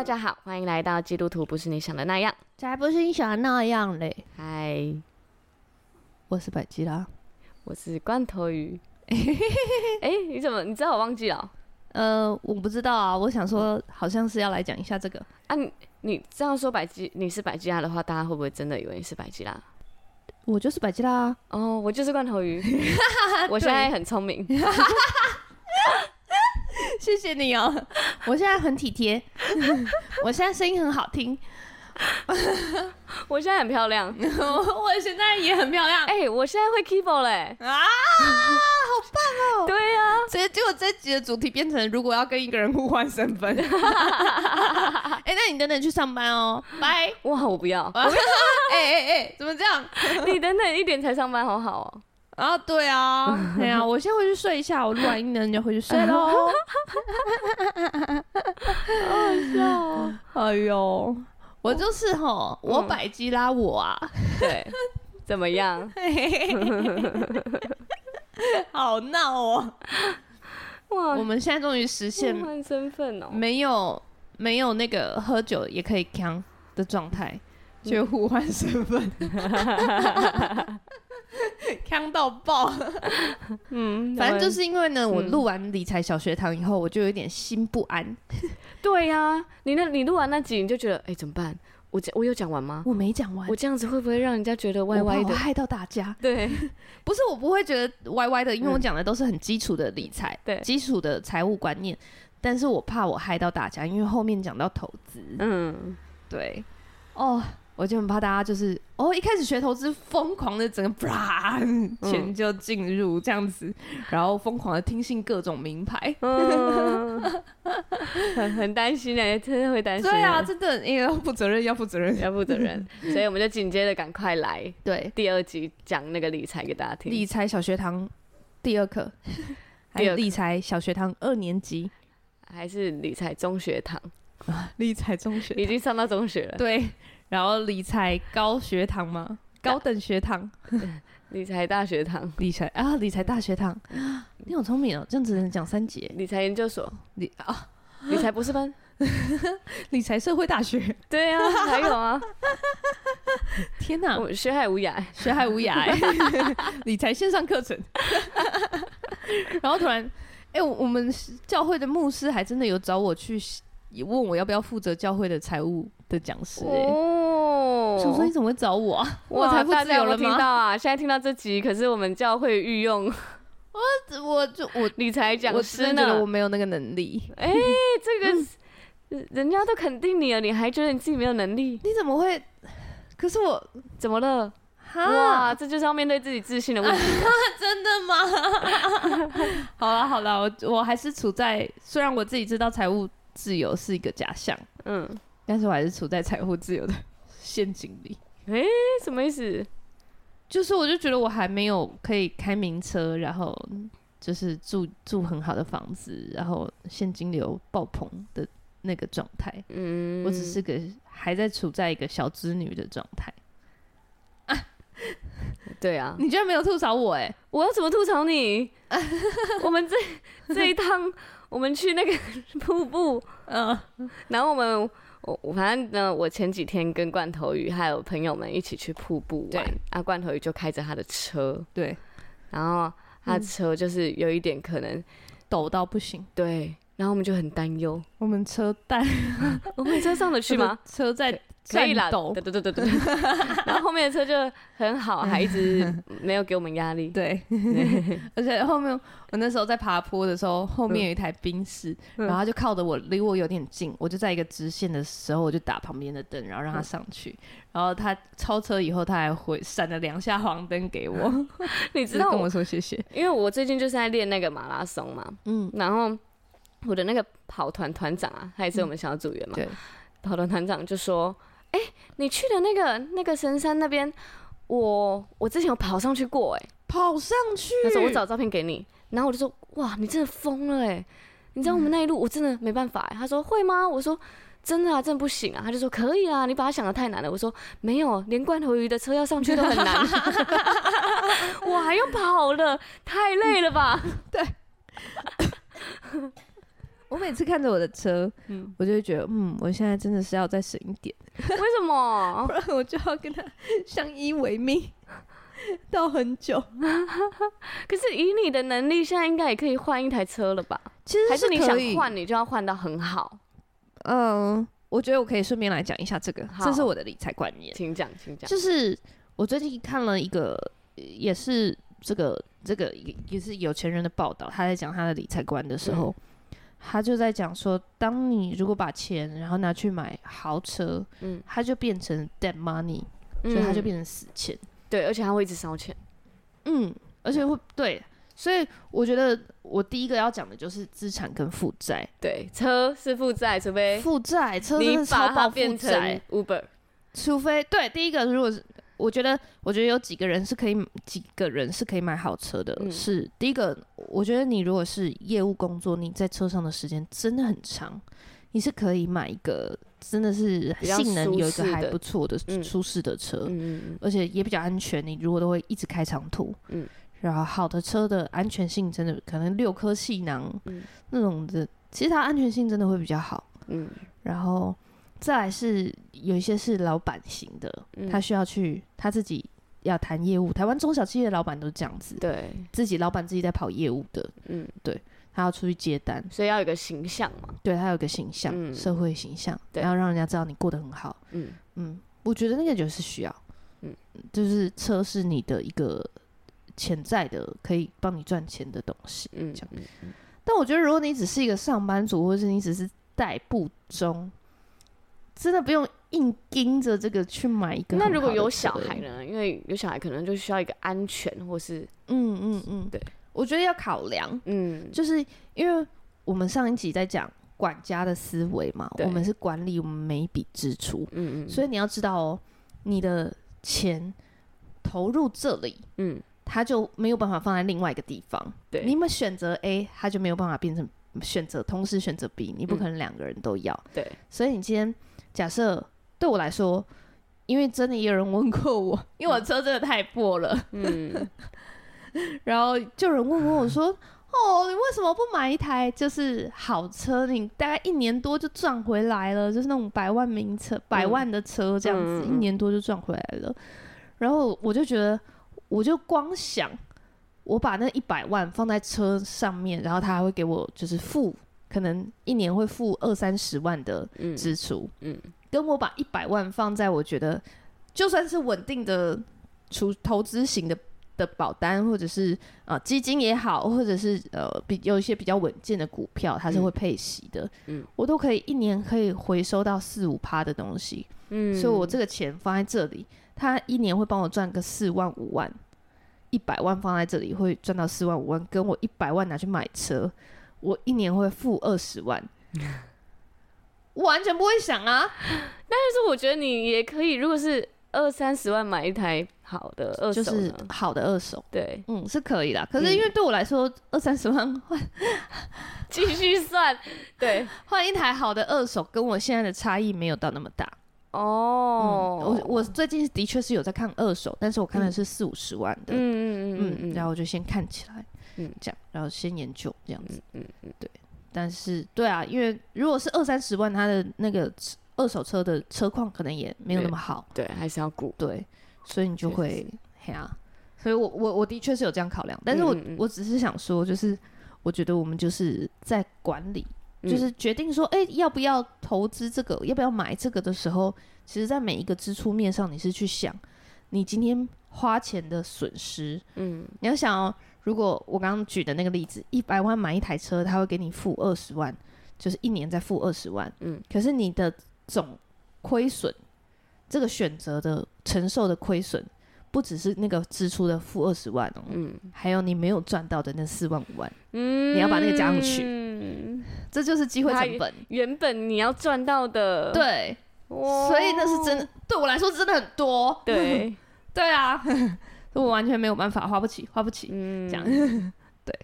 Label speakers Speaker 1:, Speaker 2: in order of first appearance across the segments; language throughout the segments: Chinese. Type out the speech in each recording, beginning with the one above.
Speaker 1: 大家好，欢迎来到基督徒不是你想的那样，
Speaker 2: 才不是你想的那样嘞。
Speaker 1: 嗨，
Speaker 2: 我是百吉拉，
Speaker 1: 我是罐头鱼。哎、欸，你怎么你知道我忘记了？
Speaker 2: 呃，我不知道啊。我想说，好像是要来讲一下这个
Speaker 1: 啊。你你这样说百吉，你是百吉拉的话，大家会不会真的以为你是百吉拉？
Speaker 2: 我就是百吉拉
Speaker 1: 哦，我就是罐头鱼。我现在很聪明。
Speaker 2: 谢谢你哦，我现在很体贴，我现在声音很好听。
Speaker 1: 我现在很漂亮，
Speaker 2: 我现在也很漂亮。
Speaker 1: 哎、欸，我现在会 keyboard 嘞！
Speaker 2: 啊，好棒哦！
Speaker 1: 对呀、啊，
Speaker 2: 所以结果这集的主题变成如果要跟一个人互换身份。哎、欸，那你等等去上班哦，拜！
Speaker 1: 哇，我不要！
Speaker 2: 哎哎哎，怎么这样？
Speaker 1: 你等等一点才上班，好好哦。
Speaker 2: 啊，对啊，对啊，我先回去睡一下，我录完音呢，你就回去睡喽。好好笑哦！哎呦。我就是吼，嗯、我百基拉我啊，
Speaker 1: 对，怎么样？
Speaker 2: 好闹哦！哇，我们现在终于实现
Speaker 1: 换身份哦，
Speaker 2: 没有没有那个喝酒也可以扛的状态，就互换身份，锵到爆！嗯，反正就是因为呢，我录完理财小学堂以后，我就有点心不安。
Speaker 1: 对呀、啊，你那，你录完那集，你就觉得，哎、欸，怎么办？我讲，我有讲完吗？
Speaker 2: 我没讲完。
Speaker 1: 我这样子会不会让人家觉得歪歪的？
Speaker 2: 我害到大家。
Speaker 1: 对，
Speaker 2: 不是我不会觉得歪歪的，因为我讲的都是很基础的理财，对、嗯，基础的财务观念。但是我怕我害到大家，因为后面讲到投资。嗯，对。哦。我就很怕大家就是哦，一开始学投资，疯狂的整个啪，钱就进入这样子，嗯、然后疯狂的听信各种名牌，嗯、
Speaker 1: 很很担心哎，真的会担心。
Speaker 2: 对啊，真的，因为要负责任，要负责任，
Speaker 1: 要负责任，所以我们就紧接着赶快来
Speaker 2: 对
Speaker 1: 第二集讲那个理财给大家听。
Speaker 2: 理财小学堂第二课，还有理财小学堂二年级，
Speaker 1: 还是理财中学堂
Speaker 2: 啊？理财中学
Speaker 1: 已经上到中学了，
Speaker 2: 对。然后理财高学堂吗？高等学堂，
Speaker 1: 理财大学堂，
Speaker 2: 理财啊，理财大学堂，你好聪明哦，这样子能讲三节。
Speaker 1: 理财研究所，理啊，理财博士班，
Speaker 2: 理财社会大学，
Speaker 1: 对啊，还有啊，
Speaker 2: 天哪，
Speaker 1: 我学海无涯，
Speaker 2: 学海无涯，理财线上课程，然后突然，哎，我们教会的牧师还真的有找我去，问我要不要负责教会的财务的讲师哦，所以你怎么会找我啊？我才不自由了吗？
Speaker 1: 听到啊，现在听到这集，可是我们教会御用
Speaker 2: 我，我就我理财讲师呢，我真的我没有那个能力。
Speaker 1: 哎、欸，这个、嗯、人家都肯定你了，你还觉得你自己没有能力？
Speaker 2: 你怎么会？可是我
Speaker 1: 怎么了？哇，这就是要面对自己自信的问题。
Speaker 2: 真的吗？好了好了，我我还是处在，虽然我自己知道财务自由是一个假象，嗯。但是我还是处在财务自由的陷阱里。
Speaker 1: 诶、欸，什么意思？
Speaker 2: 就是我就觉得我还没有可以开名车，然后就是住住很好的房子，然后现金流爆棚的那个状态。嗯，我只是个还在处在一个小资女的状态。
Speaker 1: 啊，对啊，
Speaker 2: 你居然没有吐槽我哎、欸！
Speaker 1: 我要怎么吐槽你？我们这这一趟，我们去那个瀑布，嗯，然后我们。我我反正呢，我前几天跟罐头鱼还有朋友们一起去瀑布玩，对啊，罐头鱼就开着他的车，对，然后他的车就是有一点可能
Speaker 2: 抖到不行，
Speaker 1: 对，然后我们就很担忧，
Speaker 2: 我们车带，
Speaker 1: 我们车上的去吗？
Speaker 2: 车在。
Speaker 1: 可以啦，对对对对对，然后后面的车就很好，还一直 没有给我们压力。对，
Speaker 2: 而且后面我那时候在爬坡的时候，后面有一台宾士，然后他就靠着我，离我有点近，我就在一个直线的时候，我就打旁边的灯，然后让他上去。然后他超车以后，他还会闪了两下黄灯给我。
Speaker 1: 你知道
Speaker 2: 跟我说谢谢，
Speaker 1: 因为我最近就是在练那个马拉松嘛，嗯，然后我的那个跑团团长啊，他也是我们小组员嘛，对，跑团团长就说。哎、欸，你去的那个那个神山那边，我我之前有跑上去过、欸，哎，
Speaker 2: 跑上去。
Speaker 1: 他说我找照片给你，然后我就说，哇，你真的疯了、欸，哎，你知道我们那一路我真的没办法。他说会吗？我说真的啊，真的不行啊。他就说可以啊，你把它想的太难了。我说没有，连罐头鱼的车要上去都很难，我还用跑了，太累了吧？
Speaker 2: 对。我每次看着我的车，嗯，我就会觉得，嗯，我现在真的是要再省一点。
Speaker 1: 为什么？
Speaker 2: 不然我就要跟他相依为命到很久。
Speaker 1: 可是以你的能力，现在应该也可以换一台车了吧？
Speaker 2: 其实是，
Speaker 1: 还是你想换，你就要换到很好。
Speaker 2: 嗯，我觉得我可以顺便来讲一下这个，这是我的理财观念。
Speaker 1: 请讲，请讲。
Speaker 2: 就是我最近看了一个，也是这个这个也是有钱人的报道，他在讲他的理财观的时候。嗯他就在讲说，当你如果把钱然后拿去买豪车，嗯，它就变成 dead money，所以它就变成死钱，嗯。
Speaker 1: 对，而且它会一直烧钱。
Speaker 2: 嗯，而且会对，所以我觉得我第一个要讲的就是资产跟负债。
Speaker 1: 对，车是负债，除非
Speaker 2: 负债，车真的超爆负债。
Speaker 1: Uber，
Speaker 2: 除非对第一个，如果是。我觉得，我觉得有几个人是可以，几个人是可以买好车的。嗯、是第一个，我觉得你如果是业务工作，你在车上的时间真的很长，你是可以买一个真的是性能有一个还不错的舒适的车，嗯、而且也比较安全。你如果都会一直开长途，嗯、然后好的车的安全性真的可能六颗气囊、嗯、那种的，其实它安全性真的会比较好。嗯、然后。再来是有一些是老板型的，嗯、他需要去他自己要谈业务。台湾中小企业的老板都是这样子，
Speaker 1: 对，
Speaker 2: 自己老板自己在跑业务的，嗯，对，他要出去接单，
Speaker 1: 所以要有个形象嘛，
Speaker 2: 对，他有个形象，嗯、社会形象，然后让人家知道你过得很好，嗯。嗯，我觉得那个就是需要，嗯，就是车是你的一个潜在的可以帮你赚钱的东西，嗯，这样，但我觉得如果你只是一个上班族，或者是你只是代步中。真的不用硬盯着这个去买一个。
Speaker 1: 那如果有小孩呢？因为有小孩可能就需要一个安全，或是
Speaker 2: 嗯嗯嗯，对，我觉得要考量，嗯，就是因为我们上一集在讲管家的思维嘛，我们是管理我们每一笔支出，嗯嗯，所以你要知道哦，你的钱投入这里，嗯，它就没有办法放在另外一个地方，对，你们选择 A，它就没有办法变成选择同时选择 B，你不可能两个人都要，嗯、对，所以你今天。假设对我来说，因为真的也有人问过我，因为我车真的太破了，嗯，然后就有人问过我说：“哦，你为什么不买一台就是好车？你大概一年多就赚回来了，就是那种百万名车、百万的车这样子，嗯、一年多就赚回来了。”然后我就觉得，我就光想我把那一百万放在车上面，然后他还会给我就是付。可能一年会付二三十万的支出，嗯，嗯，跟我把一百万放在我觉得就算是稳定的出投资型的的保单，或者是呃基金也好，或者是呃比有一些比较稳健的股票，它是会配息的，嗯，我都可以一年可以回收到四五趴的东西，嗯，所以我这个钱放在这里，它一年会帮我赚个四万五万，一百万放在这里会赚到四万五万，跟我一百万拿去买车。我一年会付二十万，我完全不会想啊。
Speaker 1: 但是我觉得你也可以，如果是二三十万买一台好的二手，
Speaker 2: 就是好的二手，
Speaker 1: 对，
Speaker 2: 嗯，是可以的。可是因为对我来说，二三十万 换
Speaker 1: 继续算，对，
Speaker 2: 换一台好的二手，跟我现在的差异没有到那么大。哦，我我最近的确是有在看二手，但是我看的是四五十万的，嗯嗯嗯。嗯，然后我就先看起来。嗯，这样，然后先研究这样子，嗯嗯，对。但是，对啊，因为如果是二三十万，它的那个二手车的车况可能也没有那么好，
Speaker 1: 对，还是要顾，
Speaker 2: 对，所以你就会，嘿啊，所以我我我的确是有这样考量，但是我我只是想说，就是我觉得我们就是在管理，就是决定说，哎，要不要投资这个，要不要买这个的时候，其实在每一个支出面上，你是去想你今天花钱的损失，嗯，你要想哦。如果我刚刚举的那个例子，一百万买一台车，他会给你付二十万，就是一年再付二十万。嗯，可是你的总亏损，这个选择的承受的亏损，不只是那个支出的付二十万哦，嗯，还有你没有赚到的那四万五万，嗯，你要把那个加上去，嗯，这就是机会成本。
Speaker 1: 原本你要赚到的，
Speaker 2: 对，所以那是真的，对我来说真的很多，
Speaker 1: 对，
Speaker 2: 对啊。我完全没有办法，花不起，花不起，嗯，这样，对，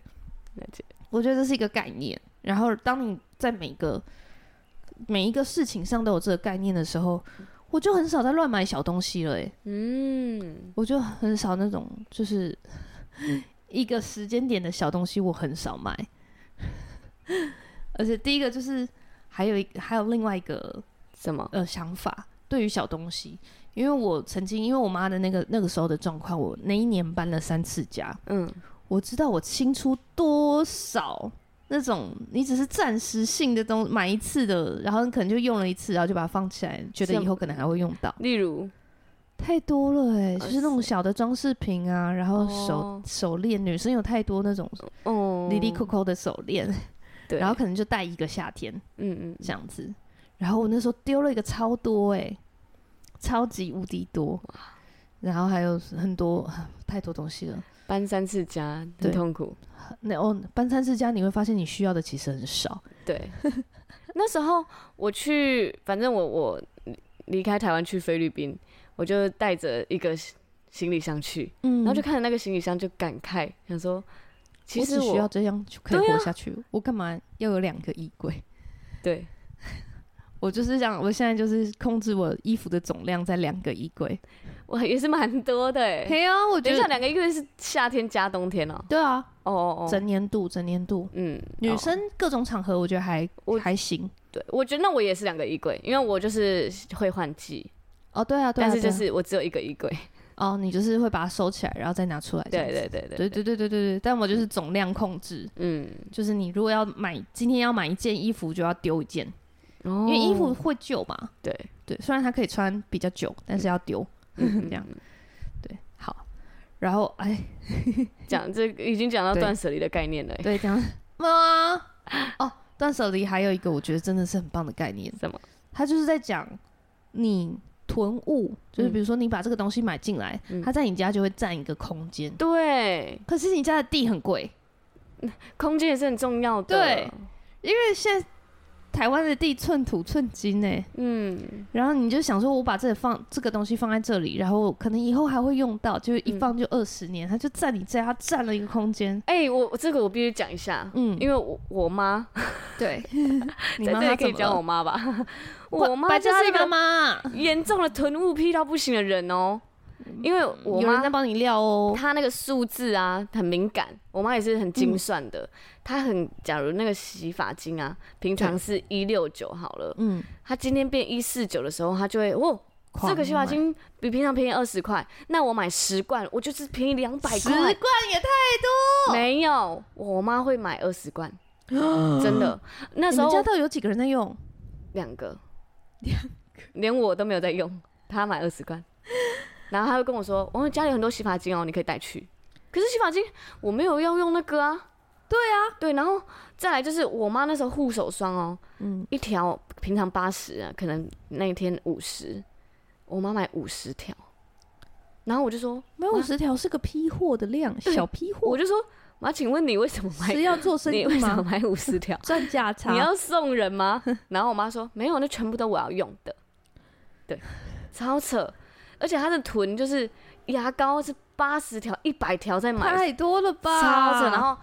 Speaker 2: 了解。我觉得这是一个概念，然后当你在每个每一个事情上都有这个概念的时候，我就很少在乱买小东西了。哎，嗯，我就很少那种就是 一个时间点的小东西，我很少买。而且第一个就是还有一还有另外一个
Speaker 1: 什么
Speaker 2: 呃想法，对于小东西，因为我曾经因为我妈的那个那个时候的状况，我那一年搬了三次家，嗯，我知道我清出多少那种你只是暂时性的东买一次的，然后你可能就用了一次，然后就把它放起来，觉得以后可能还会用到。
Speaker 1: 例如？
Speaker 2: 太多了哎、欸，就是那种小的装饰品啊，然后手、哦、手链，女生有太多那种哦，哩哩扣扣的手链。对，然后可能就戴一个夏天，嗯嗯，这样子。然后我那时候丢了一个超多哎、欸，超级无敌多。然后还有很多太多东西了，
Speaker 1: 搬三次家很痛苦。
Speaker 2: 那哦，搬三次家你会发现你需要的其实很少。
Speaker 1: 对，那时候我去，反正我我离开台湾去菲律宾，我就带着一个行李箱去，嗯，然后就看着那个行李箱就感慨，想说。其实我，
Speaker 2: 我需要这样就可以活下去，啊、我干嘛要有两个衣柜？
Speaker 1: 对，
Speaker 2: 我就是这样，我现在就是控制我衣服的总量在两个衣柜，
Speaker 1: 哇也是蛮多的哎。
Speaker 2: 对啊，我觉得
Speaker 1: 两个衣柜是夏天加冬天哦、喔。
Speaker 2: 对啊，
Speaker 1: 哦哦哦，
Speaker 2: 整年度，整年度，嗯，女生各种场合我觉得还我还行。
Speaker 1: 对，我觉得那我也是两个衣柜，因为我就是会换季。
Speaker 2: 哦，对啊，对啊，
Speaker 1: 但是就是我只有一个衣柜。
Speaker 2: 哦，你就是会把它收起来，然后再拿出来。
Speaker 1: 对对对对对
Speaker 2: 对对对对，但我就是总量控制。嗯，就是你如果要买，今天要买一件衣服，就要丢一件，因为衣服会旧嘛。
Speaker 1: 对
Speaker 2: 对，虽然它可以穿比较久，但是要丢。这样。对，好。然后哎，
Speaker 1: 讲这已经讲到断舍离的概念了。
Speaker 2: 对，讲吗？哦，断舍离还有一个我觉得真的是很棒的概念。
Speaker 1: 什么？
Speaker 2: 他就是在讲你。囤物就是，比如说你把这个东西买进来，嗯、它在你家就会占一个空间。
Speaker 1: 对，
Speaker 2: 可是你家的地很贵，
Speaker 1: 空间也是很重要的。
Speaker 2: 对，因为现在。台湾的地寸土寸金呢，嗯，然后你就想说，我把这个放这个东西放在这里，然后可能以后还会用到，就一放就二十年，它就占你家，它占了一个空间。
Speaker 1: 哎，我我这个我必须讲一下，嗯，因为我我妈，
Speaker 2: 对，
Speaker 1: 你妈也可以讲我妈吧，我妈就是一个妈严重的囤物癖到不行的人哦。因为我妈
Speaker 2: 在帮你料哦，
Speaker 1: 她那个数字啊很敏感，我妈也是很精算的。她很，假如那个洗发精啊，平常是一六九好了，嗯，他今天变一四九的时候，他就会哦，这个洗发精比平常便宜二十块，那我买十罐，我就是便宜两百块，十罐
Speaker 2: 也太多。
Speaker 1: 没有，我妈会买二十罐，真的。那时候
Speaker 2: 家到底有几个人在用？
Speaker 1: 两个，两个，连我都没有在用，他买二十罐。然后他会跟我说：“我家里很多洗发精哦，你可以带去。”可是洗发精我没有要用那个啊。
Speaker 2: 对啊，
Speaker 1: 对。然后再来就是我妈那时候护手霜哦，嗯，一条平常八十啊，可能那一天五十，我妈买五十条。然后我就说：“
Speaker 2: 买五十条是个批货的量，小批货。”
Speaker 1: 我就说：“妈，请问你为什么买？
Speaker 2: 是要做生意吗？
Speaker 1: 为什么买五十条？
Speaker 2: 赚价差？
Speaker 1: 你要送人吗？” 然后我妈说：“没有，那全部都我要用的。”对，超扯。而且她的囤就是牙膏是八十条、一百条在买，
Speaker 2: 太多了吧？
Speaker 1: 超扯！然后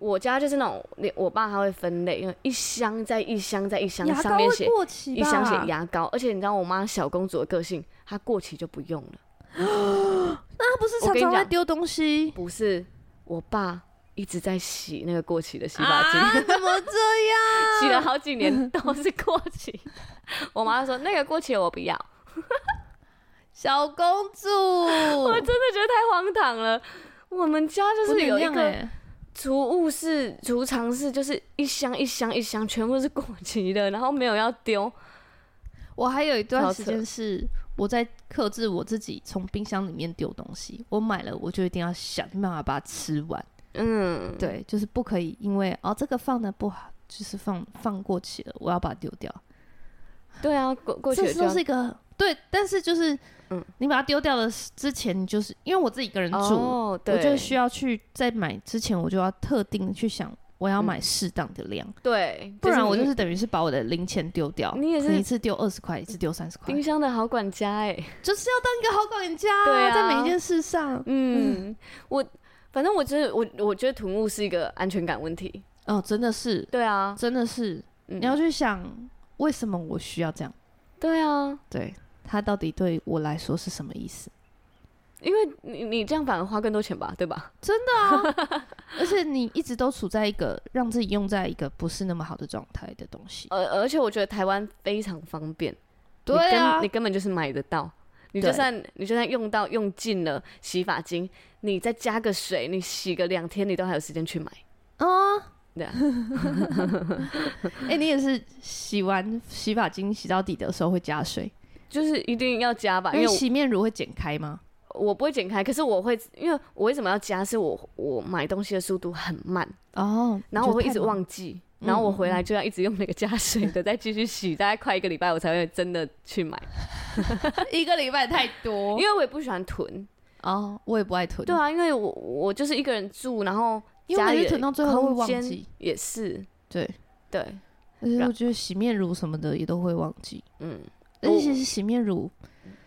Speaker 1: 我家就是那种，我爸他会分类，因为一箱在一箱在一箱，上面写一箱写牙膏。而且你知道我妈小公主的个性，她过期就不用了。
Speaker 2: 那她不是常常在丢东西？
Speaker 1: 不是，我爸一直在洗那个过期的洗发精。啊，
Speaker 2: 怎么这样？
Speaker 1: 洗了好几年都是过期。我妈说那个过期我不要。
Speaker 2: 小公主，我
Speaker 1: 真的觉得太荒唐了。我们家就是有一个储物室、储藏室，就是一箱一箱一箱，全部是过期的，然后没有要丢。
Speaker 2: 我还有一段时间是我在克制我自己，从冰箱里面丢东西。我买了，我就一定要想办法把它吃完。嗯，对，就是不可以因为哦这个放的不好，就是放放过期了，我要把它丢掉。
Speaker 1: 对啊，过过期了
Speaker 2: 这是一个对，但是就是。嗯，你把它丢掉的之前，就是因为我自己一个人住，哦、我就需要去在买之前，我就要特定去想，我要买适当的量，
Speaker 1: 对，
Speaker 2: 不然我就是等于是把我的零钱丢掉。你也是一次丢二十块，一次丢三十块。
Speaker 1: 冰箱的好管家哎，
Speaker 2: 就是要当一个好管家，对啊，在每一件事上，
Speaker 1: 嗯，我反正我觉得我我觉得囤物是一个安全感问题，
Speaker 2: 哦，真的是，
Speaker 1: 对啊，
Speaker 2: 真的是，你要去想为什么我需要这样？
Speaker 1: 对啊，
Speaker 2: 对，他到底对我来说是什么意思？
Speaker 1: 因为你你这样反而花更多钱吧，对吧？
Speaker 2: 真的啊，而且你一直都处在一个让自己用在一个不是那么好的状态的东西。
Speaker 1: 而而且我觉得台湾非常方便，
Speaker 2: 对啊，
Speaker 1: 你，你根本就是买得到。你就算你就算用到用尽了洗发精，你再加个水，你洗个两天，你都还有时间去买啊。对啊，
Speaker 2: 哎、欸，你也是洗完洗发精洗到底的时候会加水，
Speaker 1: 就是一定要加吧？因为
Speaker 2: 洗面乳会剪开吗？
Speaker 1: 我不会剪开，可是我会，因为我为什么要加？是我我买东西的速度很慢哦，然后我会一直忘记，然后我回来就要一直用那个加水的，再继续洗，大概快一个礼拜我才会真的去买。
Speaker 2: 一个礼拜太多，
Speaker 1: 因为我也不喜欢囤
Speaker 2: 哦，我也不爱囤。
Speaker 1: 对啊，因为我我就是一个人住，然后家里囤到最后会忘记，也是对对，
Speaker 2: 而且我觉得洗面乳什么的也都会忘记，嗯，而且其实洗面乳。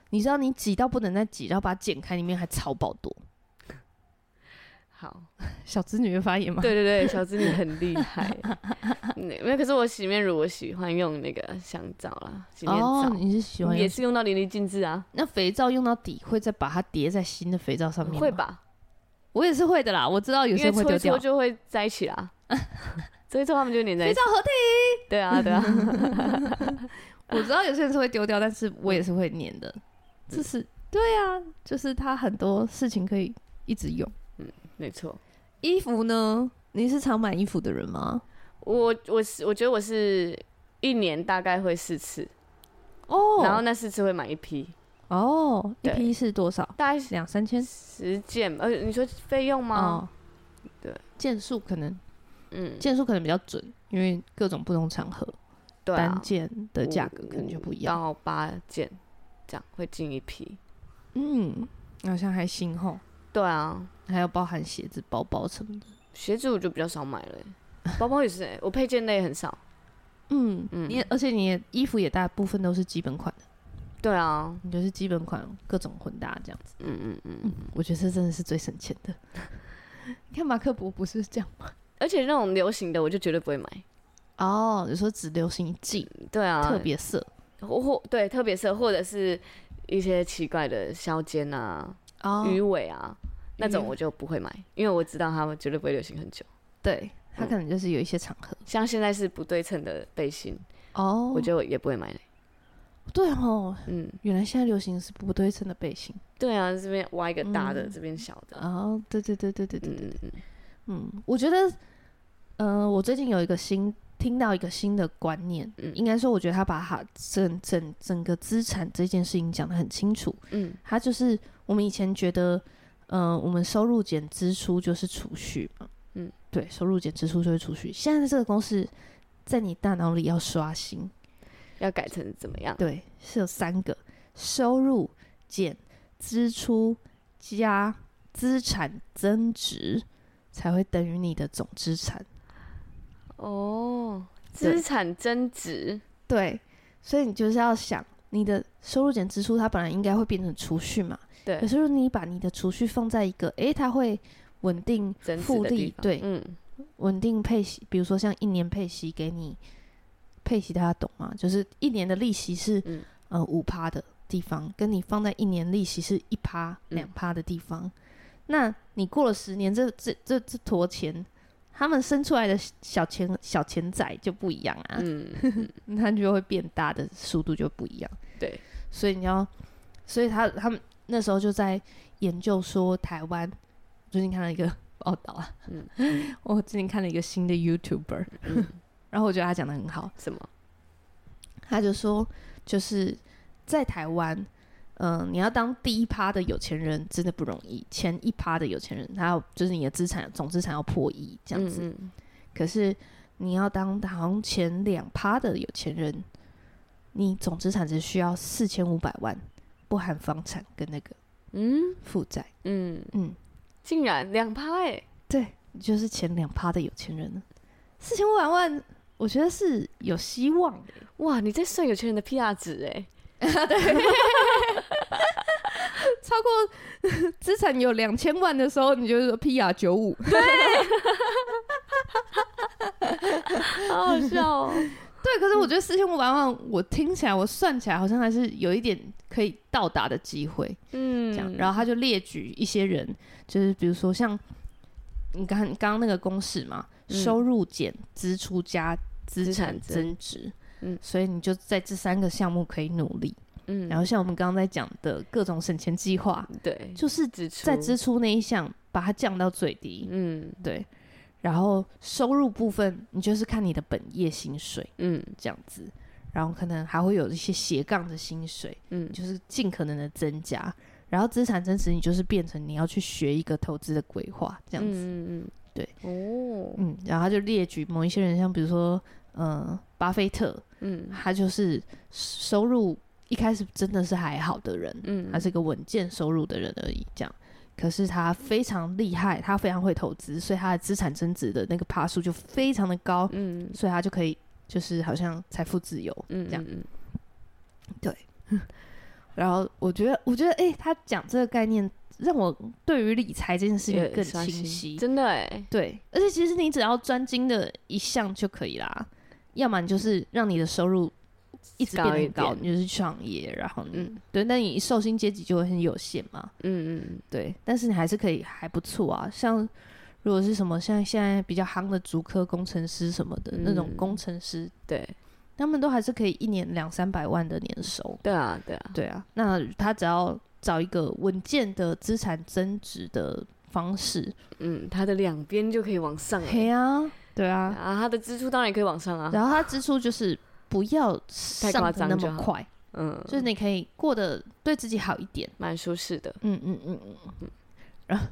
Speaker 2: 你知道你挤到不能再挤，然后把它剪开，里面还超爆多。
Speaker 1: 好，
Speaker 2: 小资女的发言吗？
Speaker 1: 对对对，小资女很厉害。没有，可是我洗面乳我喜欢用那个香皂啦，洗面皂。
Speaker 2: 哦，你是喜欢
Speaker 1: 也是用到淋漓尽致啊？
Speaker 2: 那肥皂用到底会再把它叠在新的肥皂上面吗？
Speaker 1: 会吧？
Speaker 2: 我也是会的啦。我知道有些会丢掉，
Speaker 1: 就会在一起啦。所以说他们就黏在一起。
Speaker 2: 肥皂合体。
Speaker 1: 对啊，对啊。
Speaker 2: 我知道有些人是会丢掉，但是我也是会粘的。就是对啊，就是他很多事情可以一直用。
Speaker 1: 嗯，没错。
Speaker 2: 衣服呢？你是常买衣服的人吗？
Speaker 1: 我我是我觉得我是一年大概会四次哦，然后那四次会买一批
Speaker 2: 哦。一批是多少？
Speaker 1: 大概
Speaker 2: 两三千
Speaker 1: 十件。呃，你说费用吗？哦，对，
Speaker 2: 件数可能，嗯，件数可能比较准，因为各种不同场合，对单件的价格可能就不一样。
Speaker 1: 到八件。这样会进一批，
Speaker 2: 嗯，好像还行吼。
Speaker 1: 对啊，
Speaker 2: 还有包含鞋子、包包什么的。
Speaker 1: 鞋子我就比较少买了，包包也是哎，我配件类很少。
Speaker 2: 嗯嗯，你而且你的衣服也大部分都是基本款的。
Speaker 1: 对啊，
Speaker 2: 你就是基本款，各种混搭这样子。
Speaker 1: 嗯嗯嗯嗯，
Speaker 2: 我觉得这真的是最省钱的。你看马克博不是这样吗？
Speaker 1: 而且那种流行的我就绝对不会买。
Speaker 2: 哦，有时候只流行一季，
Speaker 1: 对啊，
Speaker 2: 特别色。
Speaker 1: 或或对特别色，或者是一些奇怪的削肩啊、鱼尾啊那种，我就不会买，因为我知道他们绝对不会流行很久。
Speaker 2: 对，他可能就是有一些场合，
Speaker 1: 像现在是不对称的背心哦，我就也不会买嘞。
Speaker 2: 对哦，嗯，原来现在流行是不对称的背心。
Speaker 1: 对啊，这边挖一个大的，这边小的。
Speaker 2: 哦，对对对对对对对对，嗯，我觉得，呃，我最近有一个新。听到一个新的观念，嗯，应该说，我觉得他把他整整整个资产这件事情讲得很清楚，嗯，他就是我们以前觉得，呃，我们收入减支出就是储蓄嘛，嗯，对，收入减支出就是储蓄。现在这个公式在你大脑里要刷新，
Speaker 1: 要改成怎么样？
Speaker 2: 对，是有三个：收入减支出加资产增值，才会等于你的总资产。
Speaker 1: 哦，资产增值，
Speaker 2: 对，所以你就是要想你的收入减支出，它本来应该会变成储蓄嘛，对。可是如果你把你的储蓄放在一个，诶，它会稳定复利，对，嗯，稳定配息，比如说像一年配息给你配息，大家懂吗？就是一年的利息是、嗯、呃五趴的地方，跟你放在一年利息是一趴两趴的地方，嗯、那你过了十年，这这这这坨钱。他们生出来的小钱小钱仔就不一样啊，嗯，它就会变大的速度就不一样。
Speaker 1: 对，
Speaker 2: 所以你要，所以他他们那时候就在研究说台湾，最近看了一个报道啊，嗯，我最近看了一个新的 YouTuber，嗯，然后我觉得他讲的很好，
Speaker 1: 什么？
Speaker 2: 他就说就是在台湾。嗯，你要当第一趴的有钱人真的不容易，前一趴的有钱人，他要就是你的资产总资产要破亿这样子。嗯嗯，可是你要当行前两趴的有钱人，你总资产只需要四千五百万，不含房产跟那个嗯负债。嗯嗯，
Speaker 1: 竟然两趴哎，
Speaker 2: 对，就是前两趴的有钱人呢，四千五百万，我觉得是有希望的。
Speaker 1: 哇，你在算有钱人的 PR 值哎。
Speaker 2: 对，超过 资产有两千万的时候，你就是说 PR 九五。对，
Speaker 1: 好好笑哦。
Speaker 2: 对，可是我觉得四千五百万，我听起来，我算起来好像还是有一点可以到达的机会。嗯，这样，然后他就列举一些人，就是比如说像你刚刚刚那个公式嘛，嗯、收入减支出加资产增值。嗯，所以你就在这三个项目可以努力。嗯，然后像我们刚刚在讲的各种省钱计划，对，就是在支出那一项把它降到最低。嗯，对。然后收入部分，你就是看你的本业薪水，嗯，这样子，然后可能还会有一些斜杠的薪水，嗯，就是尽可能的增加。然后资产增值，你就是变成你要去学一个投资的规划，这样子，嗯嗯，对，哦，嗯，然后他就列举某一些人，像比如说，嗯，巴菲特，嗯，他就是收入一开始真的是还好的人，嗯，他是一个稳健收入的人而已，这样。可是他非常厉害，他非常会投资，所以他的资产增值的那个趴数就非常的高，嗯，所以他就可以就是好像财富自由，嗯，这样，嗯，对。然后我觉得，我觉得，哎、欸，他讲这个概念，让我对于理财这件事情更清晰，
Speaker 1: 真的哎，对。
Speaker 2: 而且其实你只要专精的一项就可以啦，要么你就是让你的收入。一直变得高，高你就是创业，然后嗯，对，那你受薪阶级就会很有限嘛，嗯嗯，对，但是你还是可以还不错啊，像如果是什么像现在比较夯的竹科工程师什么的、嗯、那种工程师，对，他们都还是可以一年两三百万的年收，
Speaker 1: 对啊，对啊，
Speaker 2: 对啊，那他只要找一个稳健的资产增值的方式，
Speaker 1: 嗯，他的两边就可以往上，
Speaker 2: 对啊，对啊，
Speaker 1: 啊，他的支出当然也可以往上啊，
Speaker 2: 然后他支出就是。不要上的那么快，嗯，就是你可以过得对自己好一点，
Speaker 1: 蛮舒适的，
Speaker 2: 嗯嗯嗯嗯嗯。然后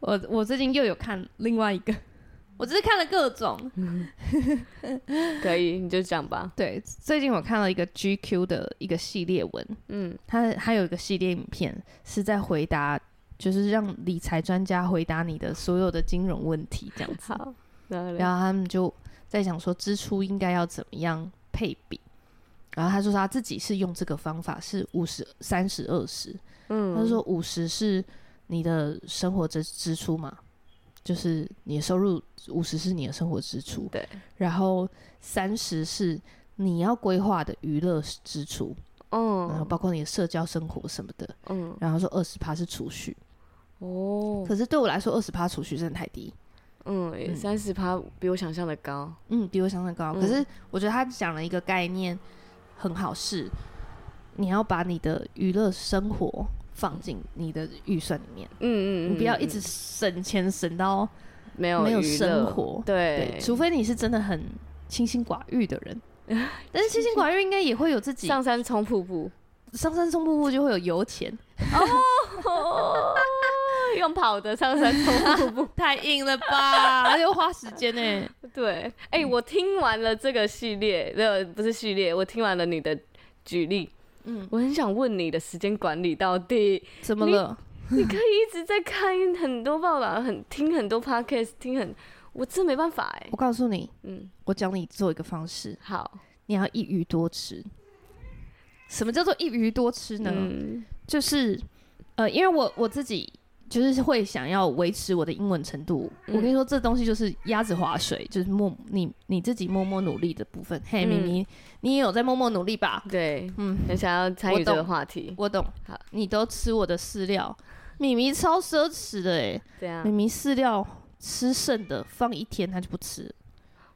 Speaker 2: 我我最近又有看另外一个，我只是看了各种，
Speaker 1: 嗯、可以你就讲吧。
Speaker 2: 对，最近我看了一个 GQ 的一个系列文，嗯，它它有一个系列影片是在回答，就是让理财专家回答你的所有的金融问题这样子。好，然后他们就在想说支出应该要怎么样。配比，然后他说他自己是用这个方法是五十三十二十，嗯，他说五十是你的生活支支出嘛，就是你的收入五十是你的生活支出，对，然后三十是你要规划的娱乐支出，嗯，然后包括你的社交生活什么的，嗯，然后说二十趴是储蓄，哦，可是对我来说二十趴储蓄真的太低。
Speaker 1: 嗯，三十趴比我想象的高，
Speaker 2: 嗯，比我想象的高。嗯、可是我觉得他讲了一个概念很好，是你要把你的娱乐生活放进你的预算里面。嗯嗯，嗯，你不要一直省钱省到没有没有生活。对，对，除非你是真的很清心寡欲的人。但是清心寡欲应该也会有自己
Speaker 1: 上山冲瀑布，
Speaker 2: 上山冲瀑布就会有油钱。
Speaker 1: 哦。用跑的上山冲瀑布
Speaker 2: 太硬了吧？还要花时间呢。
Speaker 1: 对，哎、欸，我听完了这个系列，呃，不是系列，我听完了你的举例。嗯，我很想问你的时间管理到底
Speaker 2: 怎么了？
Speaker 1: 你，可以一直在看很多报道，很听很多 podcast，听很，我真没办法哎。
Speaker 2: 我告诉你，嗯，我教你做一个方式。好，你要一鱼多吃。什么叫做一鱼多吃呢？嗯、就是呃，因为我我自己。就是会想要维持我的英文程度。嗯、我跟你说，这东西就是鸭子划水，就是默你你自己默默努力的部分。嘿，咪咪、嗯，你也有在默默努力吧？
Speaker 1: 对，嗯，很想要参与这个话题。
Speaker 2: 我懂。好，你都吃我的饲料，咪咪超奢侈的哎。对啊。咪咪饲料吃剩的放一天，它就不吃。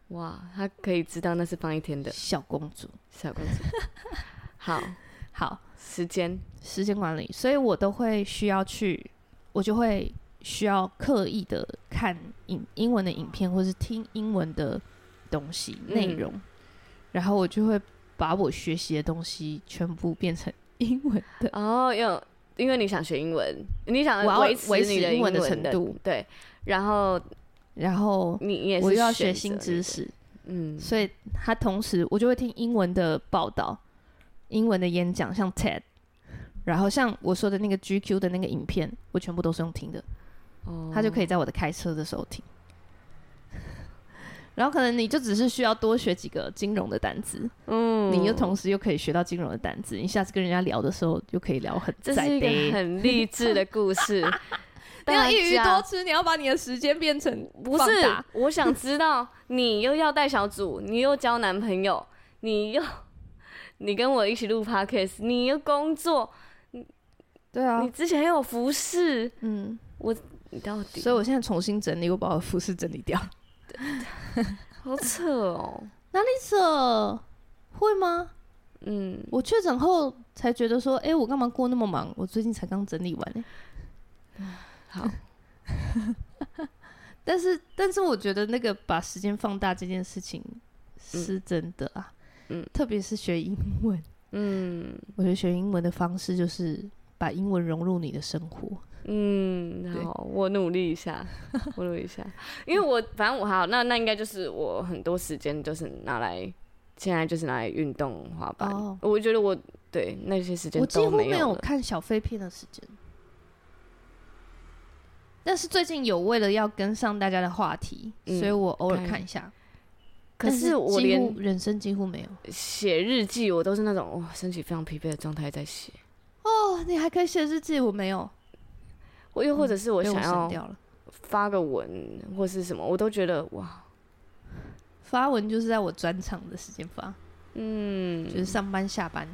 Speaker 1: 哇，他可以知道那是放一天的。
Speaker 2: 小公主，
Speaker 1: 小公主。好
Speaker 2: 好，
Speaker 1: 时间
Speaker 2: 时间管理，所以我都会需要去。我就会需要刻意的看英英文的影片，或是听英文的东西内容，嗯、然后我就会把我学习的东西全部变成 英文的。
Speaker 1: 哦，因为因为你想学英文，你想维持你的英文的程度，对。然后，
Speaker 2: 然后你也是我又要学新知识，嗯，所以他同时我就会听英文的报道，英文的演讲，像 TED。然后像我说的那个 GQ 的那个影片，我全部都是用听的，哦，他就可以在我的开车的时候听。然后可能你就只是需要多学几个金融的单词，嗯，你又同时又可以学到金融的单词，你下次跟人家聊的时候就可以聊很。
Speaker 1: 这是一个很励志的故事。
Speaker 2: 你要一鱼多吃，你要把你的时间变成
Speaker 1: 不是？我想知道，你又要带小组，你又交男朋友，你又你跟我一起录 podcast，你又工作，
Speaker 2: 对啊，
Speaker 1: 你之前还有服饰，嗯，我你到底？
Speaker 2: 所以我现在重新整理，我把我服饰整理掉，
Speaker 1: 好扯哦，
Speaker 2: 哪里扯？会吗？嗯，我确诊后才觉得说，哎、欸，我干嘛过那么忙？我最近才刚整理完呢。好，但是但是我觉得那个把时间放大这件事情是真的啊，嗯，特别是学英文，嗯，我觉得学英文的方式就是把英文融入你的生活，
Speaker 1: 嗯，好，我努力一下，我努力一下，因为我反正我还好，那那应该就是我很多时间就是拿来。现在就是拿来运动滑板，oh. 我觉得我对那些时间我几乎没
Speaker 2: 有看小废片的时间，但是最近有为了要跟上大家的话题，嗯、所以我偶尔看一下。可是我连人生几乎没有
Speaker 1: 写日记，我都是那种哇，身体非常疲惫的状态在写。
Speaker 2: 哦，你还可以写日记，我没有。
Speaker 1: 我又或者是我想要发个文或是什么，我都觉得哇。
Speaker 2: 发文就是在我转场的时间发，嗯，就是上班下班，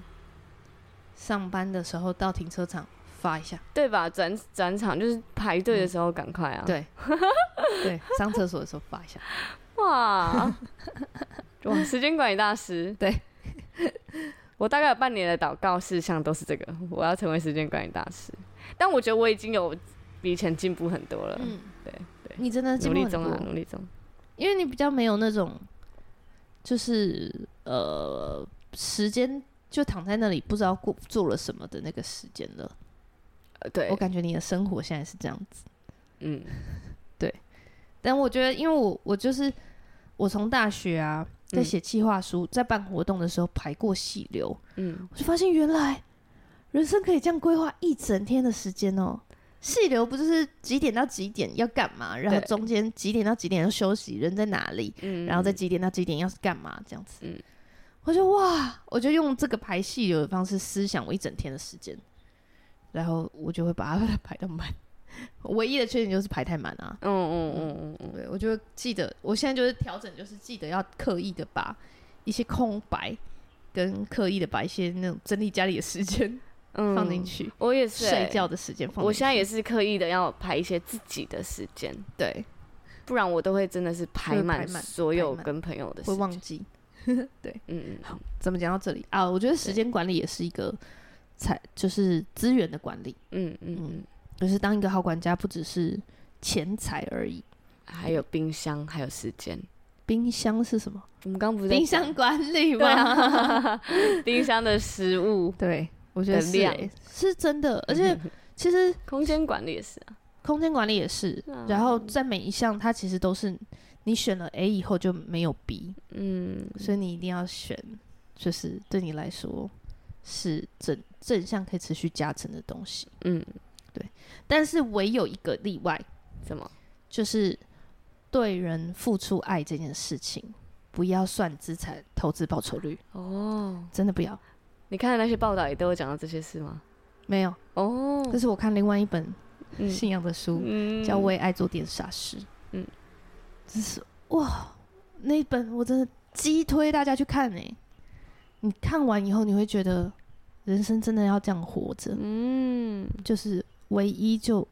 Speaker 2: 上班的时候到停车场发一下，
Speaker 1: 对吧？转转场就是排队的时候赶快啊，
Speaker 2: 嗯、对，对，上厕所的时候发一下，
Speaker 1: 哇，哇，时间管理大师，
Speaker 2: 对，
Speaker 1: 我大概有半年的祷告事项都是这个，我要成为时间管理大师，但我觉得我已经有比以前进步很多了，嗯，对对，
Speaker 2: 你真的努
Speaker 1: 力中啊，努力中，
Speaker 2: 因为你比较没有那种。就是呃，时间就躺在那里，不知道过做了什么的那个时间了。呃，对，我感觉你的生活现在是这样子。嗯，对。但我觉得，因为我我就是我从大学啊，在写计划书，在办活动的时候排过细流，嗯，我就发现原来人生可以这样规划一整天的时间哦。细流不就是几点到几点要干嘛，然后中间几点到几点要休息，人在哪里，嗯、然后在几点到几点要是干嘛这样子。嗯、我就哇，我就用这个排细流的方式思想我一整天的时间，然后我就会把它 排到满。唯一的缺点就是排太满啊。嗯嗯嗯嗯嗯，对，我就记得，我现在就是调整，就是记得要刻意的把一些空白跟刻意的把一些那种整理家里的时间。嗯，放进去。
Speaker 1: 我也是、
Speaker 2: 欸、睡觉的时间放。
Speaker 1: 我现在也是刻意的要排一些自己的时间，
Speaker 2: 对，
Speaker 1: 不然我都会真的是排满所有跟朋友的时间，
Speaker 2: 会忘记。对，嗯嗯。好，怎么讲到这里啊？我觉得时间管理也是一个才，就是资源的管理。嗯嗯嗯，就是当一个好管家，不只是钱财而已，
Speaker 1: 还有冰箱，还有时间。
Speaker 2: 冰箱是什么？
Speaker 1: 我们刚不是
Speaker 2: 冰箱管理 吗？
Speaker 1: 啊、冰箱的食物，
Speaker 2: 对。我觉得是、欸、是真的，而且其实
Speaker 1: 空间管理也是啊，
Speaker 2: 空间管理也是。然后在每一项，它其实都是你选了 A 以后就没有 B，嗯，所以你一定要选，就是对你来说是正正向可以持续加成的东西，嗯，对。但是唯有一个例外，
Speaker 1: 什么？
Speaker 2: 就是对人付出爱这件事情，不要算资产投资报酬率哦，真的不要。
Speaker 1: 你看的那些报道也都有讲到这些事吗？
Speaker 2: 没有哦，这是我看另外一本信仰的书，嗯、叫《为爱做点傻事》。嗯，这是哇，那一本我真的激推大家去看呢、欸。你看完以后，你会觉得人生真的要这样活着。嗯，就是唯一就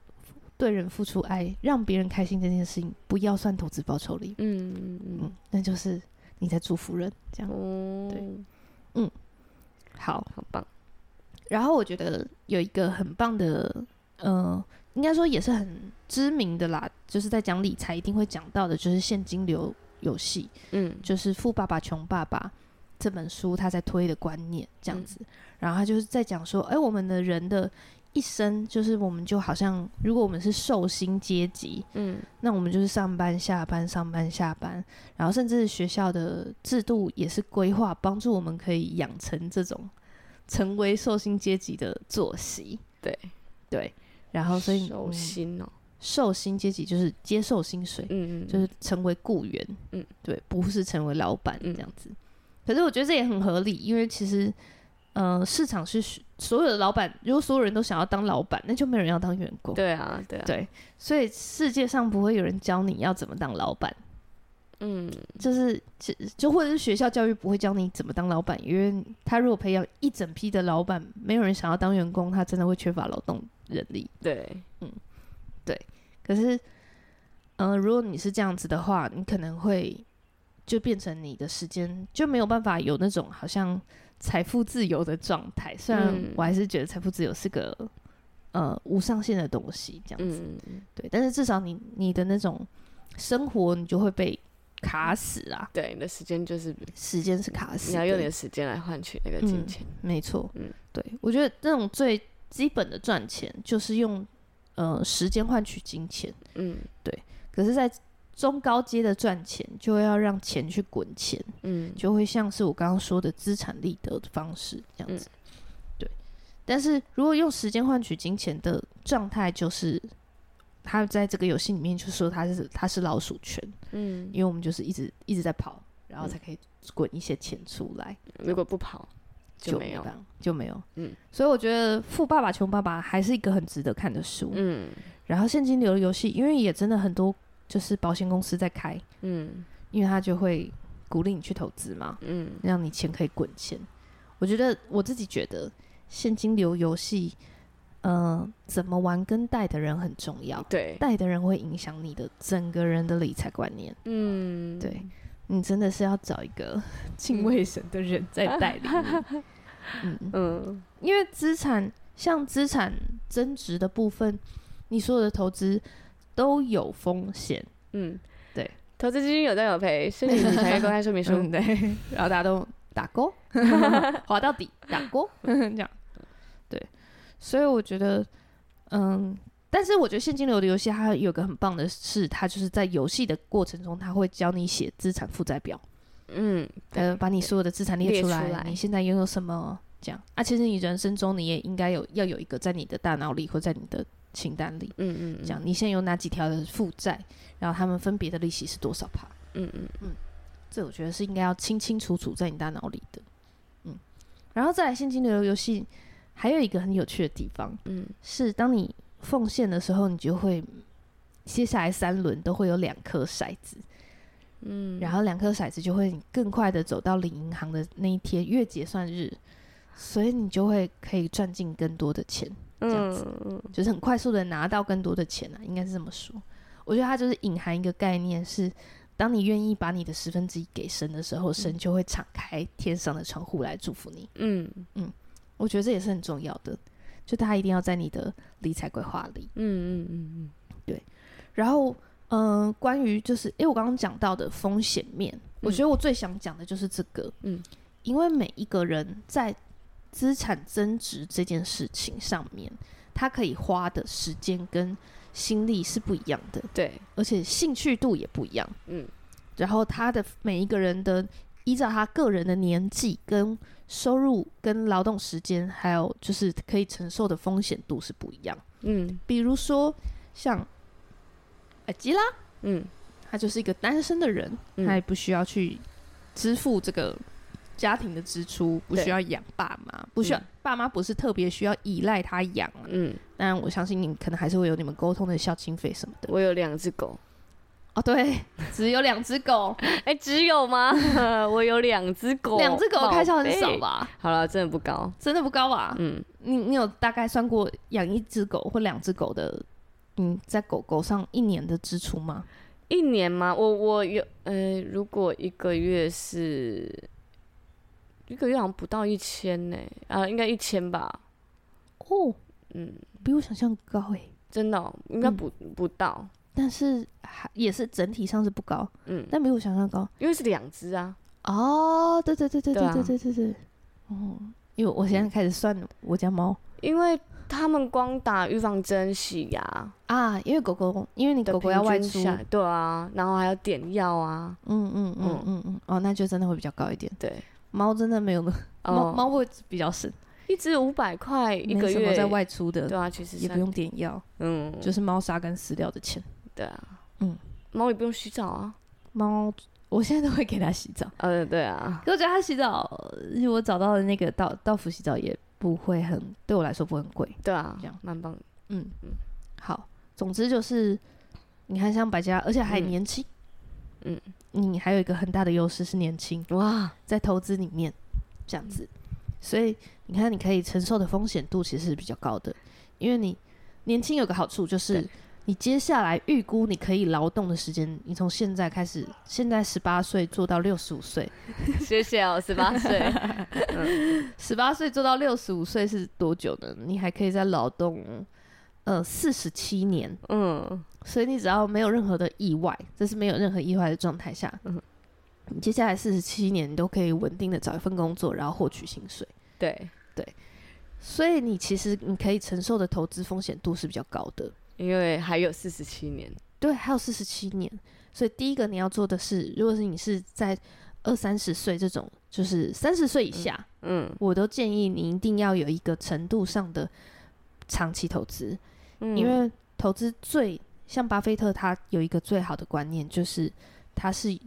Speaker 2: 对人付出爱，让别人开心这件事情，不要算投资报酬率。嗯嗯嗯，那就是你在祝福人，这样。哦、对，嗯。好，好棒。然后我觉得有一个很棒的，呃，应该说也是很知名的啦，就是在讲理财一定会讲到的，就是现金流游戏。嗯，就是《富爸爸穷爸爸》这本书他在推的观念这样子。嗯、然后他就是在讲说，哎、欸，我们的人的一生，就是我们就好像，如果我们是寿星阶级，嗯，那我们就是上班下班上班下班，然后甚至学校的制度也是规划帮助我们可以养成这种。成为寿星阶级的作息，
Speaker 1: 对。
Speaker 2: 对，然后所以
Speaker 1: 寿星哦，嗯、
Speaker 2: 受薪阶级就是接受薪水，嗯嗯，就是成为雇员，嗯，对，不是成为老板这样子。嗯、可是我觉得这也很合理，因为其实，呃，市场是所有的老板，如果所有人都想要当老板，那就没有人要当员工。
Speaker 1: 对啊，对啊，
Speaker 2: 对，所以世界上不会有人教你要怎么当老板。嗯，就是就就或者是学校教育不会教你怎么当老板，因为他如果培养一整批的老板，没有人想要当员工，他真的会缺乏劳动人力。
Speaker 1: 对，
Speaker 2: 嗯，对。可是，嗯、呃，如果你是这样子的话，你可能会就变成你的时间就没有办法有那种好像。财富自由的状态，虽然我还是觉得财富自由是个、嗯、呃无上限的东西，这样子，嗯、对。但是至少你你的那种生活，你就会被卡死啊。
Speaker 1: 对，你的时间就是
Speaker 2: 时间是卡死，
Speaker 1: 你要用你的时间来换取那个金钱。
Speaker 2: 嗯、没错，嗯，对。我觉得这种最基本的赚钱就是用呃时间换取金钱，嗯，对。可是，在中高阶的赚钱，就要让钱去滚钱，嗯，就会像是我刚刚说的资产利得的方式这样子，嗯、对。但是如果用时间换取金钱的状态，就是他在这个游戏里面就说他是他是老鼠圈，嗯，因为我们就是一直一直在跑，然后才可以滚一些钱出来。
Speaker 1: 如果不跑就没有，
Speaker 2: 就没有，嗯。所以我觉得《富爸爸穷爸爸》还是一个很值得看的书，嗯。然后现金流的游戏，因为也真的很多。就是保险公司在开，嗯，因为他就会鼓励你去投资嘛，嗯，让你钱可以滚钱。我觉得我自己觉得现金流游戏，呃，怎么玩跟带的人很重要，
Speaker 1: 对，
Speaker 2: 带的人会影响你的整个人的理财观念，嗯，对，你真的是要找一个敬畏神的人在带领你，嗯嗯，因为资产像资产增值的部分，你所有的投资。都有风险，嗯，对，
Speaker 1: 投资基金有赚有赔，申请产业公开说明书，
Speaker 2: 嗯，对，然后大家都打勾，滑到底打勾，这样，对，所以我觉得，嗯，但是我觉得现金流的游戏它有个很棒的是，它就是在游戏的过程中，它会教你写资产负债表，嗯，呃，把你所有的资产列出来，出来。你现在拥有什么，这样。啊，其实你人生中你也应该有要有一个在你的大脑里或在你的。清单里，嗯嗯，讲你现在有哪几条的负债，然后他们分别的利息是多少趴？嗯嗯嗯，这我觉得是应该要清清楚楚在你大脑里的，嗯，然后再来现金流游戏，还有一个很有趣的地方，嗯，是当你奉献的时候，你就会接下来三轮都会有两颗骰子，嗯，然后两颗骰子就会更快的走到领银行的那一天月结算日，所以你就会可以赚进更多的钱。这样子，就是很快速的拿到更多的钱啊，应该是这么说。我觉得它就是隐含一个概念，是当你愿意把你的十分之一给神的时候，神就会敞开天上的窗户来祝福你。嗯嗯，我觉得这也是很重要的，就大家一定要在你的理财规划里。嗯嗯嗯嗯，对。然后，嗯、呃，关于就是，因为我刚刚讲到的风险面，我觉得我最想讲的就是这个。嗯，因为每一个人在资产增值这件事情上面，他可以花的时间跟心力是不一样的，
Speaker 1: 对，
Speaker 2: 而且兴趣度也不一样，嗯，然后他的每一个人的依照他个人的年纪、跟收入、跟劳动时间，还有就是可以承受的风险度是不一样，嗯，比如说像阿基拉，嗯，他就是一个单身的人，嗯，他也不需要去支付这个。家庭的支出不需要养爸妈，不需要、嗯、爸妈不是特别需要依赖他养、啊。嗯，但我相信你可能还是会有你们沟通的孝亲费什么的。
Speaker 1: 我有两只狗。
Speaker 2: 哦，对，只有两只狗。
Speaker 1: 哎、欸，只有吗？我有两只狗。
Speaker 2: 两只狗开销很少吧？
Speaker 1: 好了，真的不高，
Speaker 2: 真的不高吧？嗯，你你有大概算过养一只狗或两只狗的，嗯，在狗狗上一年的支出吗？
Speaker 1: 一年吗？我我有，呃，如果一个月是。一个月好像不到一千呢，啊，应该一千吧。
Speaker 2: 哦，嗯，比我想象高诶，
Speaker 1: 真的、喔，应该不、嗯、不到，
Speaker 2: 但是还也是整体上是不高，嗯，但比我想象高，
Speaker 1: 因为是两只啊。
Speaker 2: 哦，对对对对对对对对对，哦，因为我现在开始算我家猫，
Speaker 1: 因为他们光打预防针、洗牙。
Speaker 2: 啊，因为狗狗，因为你狗狗要外出，
Speaker 1: 对啊，然后还要点药啊，
Speaker 2: 嗯嗯嗯。嗯嗯，哦，那就真的会比较高一点，
Speaker 1: 对。
Speaker 2: 猫真的没有那猫猫会比较省，
Speaker 1: 一只五百块一个月。
Speaker 2: 在外出的，
Speaker 1: 对啊，其实
Speaker 2: 也不用点药，嗯，就是猫砂跟饲料的钱，
Speaker 1: 对啊，嗯，猫也不用洗澡啊，
Speaker 2: 猫我现在都会给它洗澡。
Speaker 1: 呃，对啊。
Speaker 2: 可我觉得它洗澡，我找到的那个道道府洗澡也不会很，对我来说不会很贵。
Speaker 1: 对啊，这样。蛮棒的。
Speaker 2: 嗯。嗯，好，总之就是你看像百家，而且还年轻。嗯，你还有一个很大的优势是年轻哇，在投资里面这样子，所以你看你可以承受的风险度其实是比较高的，因为你年轻有个好处就是。你接下来预估你可以劳动的时间，你从现在开始，现在十八岁做到六十五岁，
Speaker 1: 谢谢哦，十八岁，
Speaker 2: 十八岁做到六十五岁是多久呢？你还可以再劳动，呃，四十七年，嗯，所以你只要没有任何的意外，这是没有任何意外的状态下，嗯，你接下来四十七年你都可以稳定的找一份工作，然后获取薪水，
Speaker 1: 对。
Speaker 2: 对，所以你其实你可以承受的投资风险度是比较高的。
Speaker 1: 因为还有四十七年，
Speaker 2: 对，还有四十七年，所以第一个你要做的是，如果是你是在二三十岁这种，就是三十岁以下，嗯，嗯，我都建议你一定要有一个程度上的长期投资，嗯，因为投资最像巴菲特，他有一个最好的观念，就是他是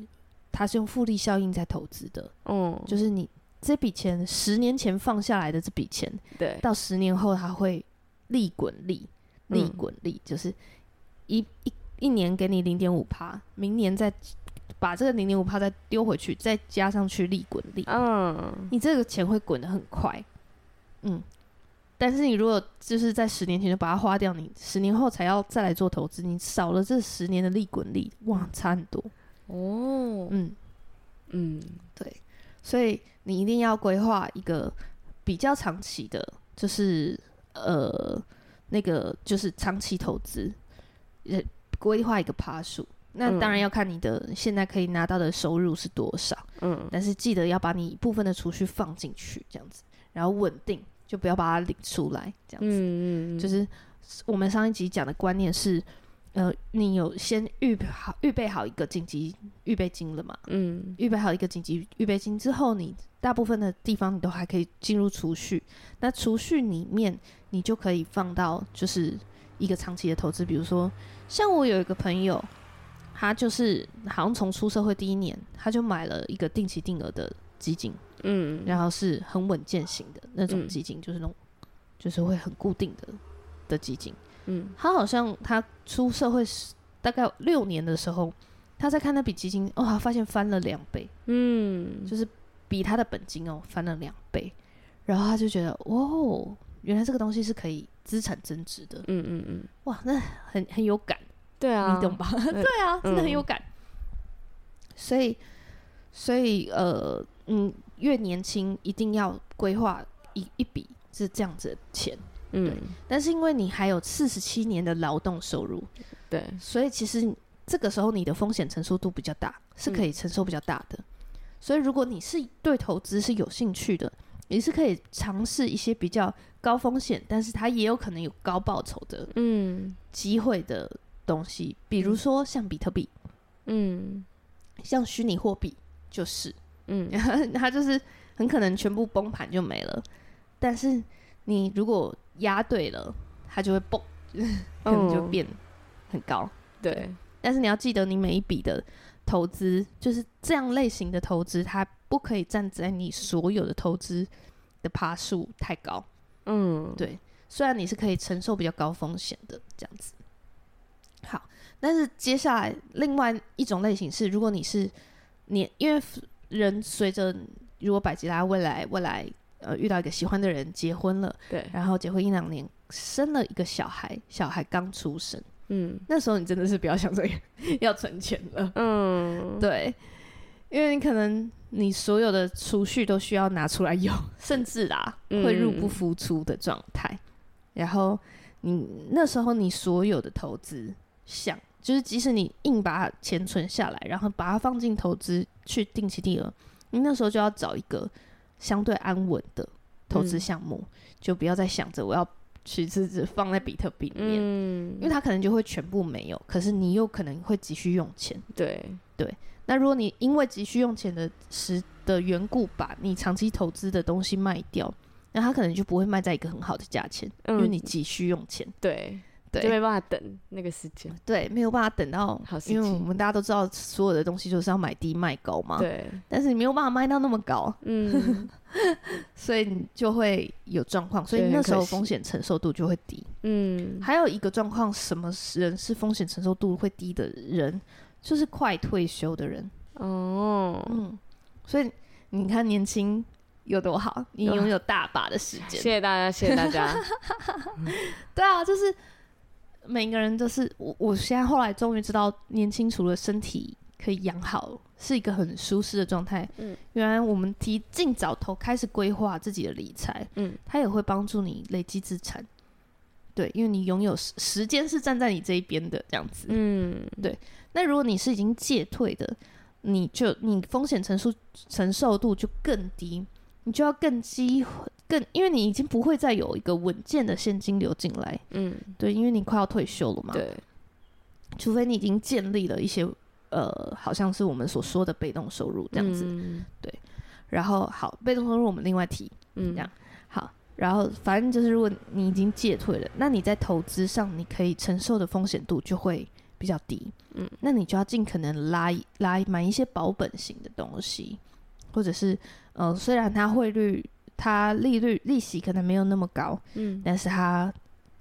Speaker 2: 他是用复利效应在投资的，嗯，就是你这笔钱十年前放下来的这笔钱，对，到十年后它会利滚利。利滚利就是一一一年给你零点五趴，明年再把这个零点五帕再丢回去，再加上去利滚利。嗯，你这个钱会滚得很快。嗯，但是你如果就是在十年前就把它花掉，你十年后才要再来做投资，你少了这十年的利滚利，哇，差很多。哦，嗯嗯，对，所以你一定要规划一个比较长期的，就是呃。那个就是长期投资，呃，规划一个趴数。那当然要看你的现在可以拿到的收入是多少。嗯，但是记得要把你一部分的储蓄放进去，这样子，然后稳定，就不要把它领出来，这样子。嗯嗯，就是我们上一集讲的观念是，呃，你有先预备好预备好一个紧急预备金了嘛？嗯，预备好一个紧急预备金之后，你大部分的地方你都还可以进入储蓄。那储蓄里面。你就可以放到就是一个长期的投资，比如说像我有一个朋友，他就是好像从出社会第一年，他就买了一个定期定额的基金，嗯，然后是很稳健型的那种基金，嗯、就是那种就是会很固定的的基金，嗯，他好像他出社会大概六年的时候，他在看那笔基金，哦，他发现翻了两倍，嗯，就是比他的本金哦翻了两倍，然后他就觉得哦。原来这个东西是可以资产增值的，嗯嗯嗯，哇，那很很有感，
Speaker 1: 对啊，
Speaker 2: 你懂吧？对。啊，真的很有感。嗯、所以，所以呃，嗯，越年轻一定要规划一一笔是这样子的钱，嗯，但是因为你还有四十七年的劳动收入，对，所以其实这个时候你的风险承受度比较大，是可以承受比较大的。嗯、所以如果你是对投资是有兴趣的。你是可以尝试一些比较高风险，但是它也有可能有高报酬的嗯。机会的东西，比如说像比特币，嗯，像虚拟货币就是，嗯，它就是很可能全部崩盘就没了，但是你如果压对了，它就会蹦，可能就变很高，对。但是你要记得，你每一笔的投资就是这样类型的投资，它。不可以站在你所有的投资的趴数太高，嗯，对。虽然你是可以承受比较高风险的这样子，好，但是接下来另外一种类型是，如果你是你，因为人随着如果百吉拉未来未来呃遇到一个喜欢的人结婚了，对，然后结婚一两年生了一个小孩，小孩刚出生，嗯，那时候你真的是不要想着 要存钱了，嗯，对，因为你可能。你所有的储蓄都需要拿出来用，甚至啊会入不敷出的状态。嗯、然后你那时候你所有的投资，想就是即使你硬把钱存下来，然后把它放进投资去定期定额，你那时候就要找一个相对安稳的投资项目，嗯、就不要再想着我要去只只放在比特币里面，嗯、因为它可能就会全部没有，可是你又可能会急需用钱。对对。那如果你因为急需用钱的时的缘故，把你长期投资的东西卖掉，那它可能就不会卖在一个很好的价钱，嗯、因为你急需用钱。对
Speaker 1: 对，就没办法等那个时间，
Speaker 2: 对，没有办法等到，因为我们大家都知道，所有的东西就是要买低卖高嘛，
Speaker 1: 对，
Speaker 2: 但是你没有办法卖到那么高，嗯，所以你就会有状况，所以那时候风险承受度就会低，嗯，还有一个状况，什么人是风险承受度会低的人，就是快退休的人，哦，嗯，所以你看年轻。有多好？你拥有大把的时间。
Speaker 1: 谢谢大家，谢谢大家。
Speaker 2: 对啊，就是每个人都是我。我现在后来终于知道，年轻除了身体可以养好，是一个很舒适的状态。嗯，原来我们提尽早头开始规划自己的理财，嗯，它也会帮助你累积资产。对，因为你拥有时时间是站在你这一边的，这样子。嗯，对。那如果你是已经戒退的，你就你风险承受承受度就更低。你就要更机更，因为你已经不会再有一个稳健的现金流进来，嗯，对，因为你快要退休了嘛，
Speaker 1: 对，
Speaker 2: 除非你已经建立了一些，呃，好像是我们所说的被动收入这样子，嗯、对，然后好，被动收入我们另外提，嗯，这样。好，然后反正就是如果你已经戒退了，那你在投资上你可以承受的风险度就会比较低，嗯，那你就要尽可能拉拉买一些保本型的东西，或者是。呃，虽然它汇率、它利率、利息可能没有那么高，嗯，但是它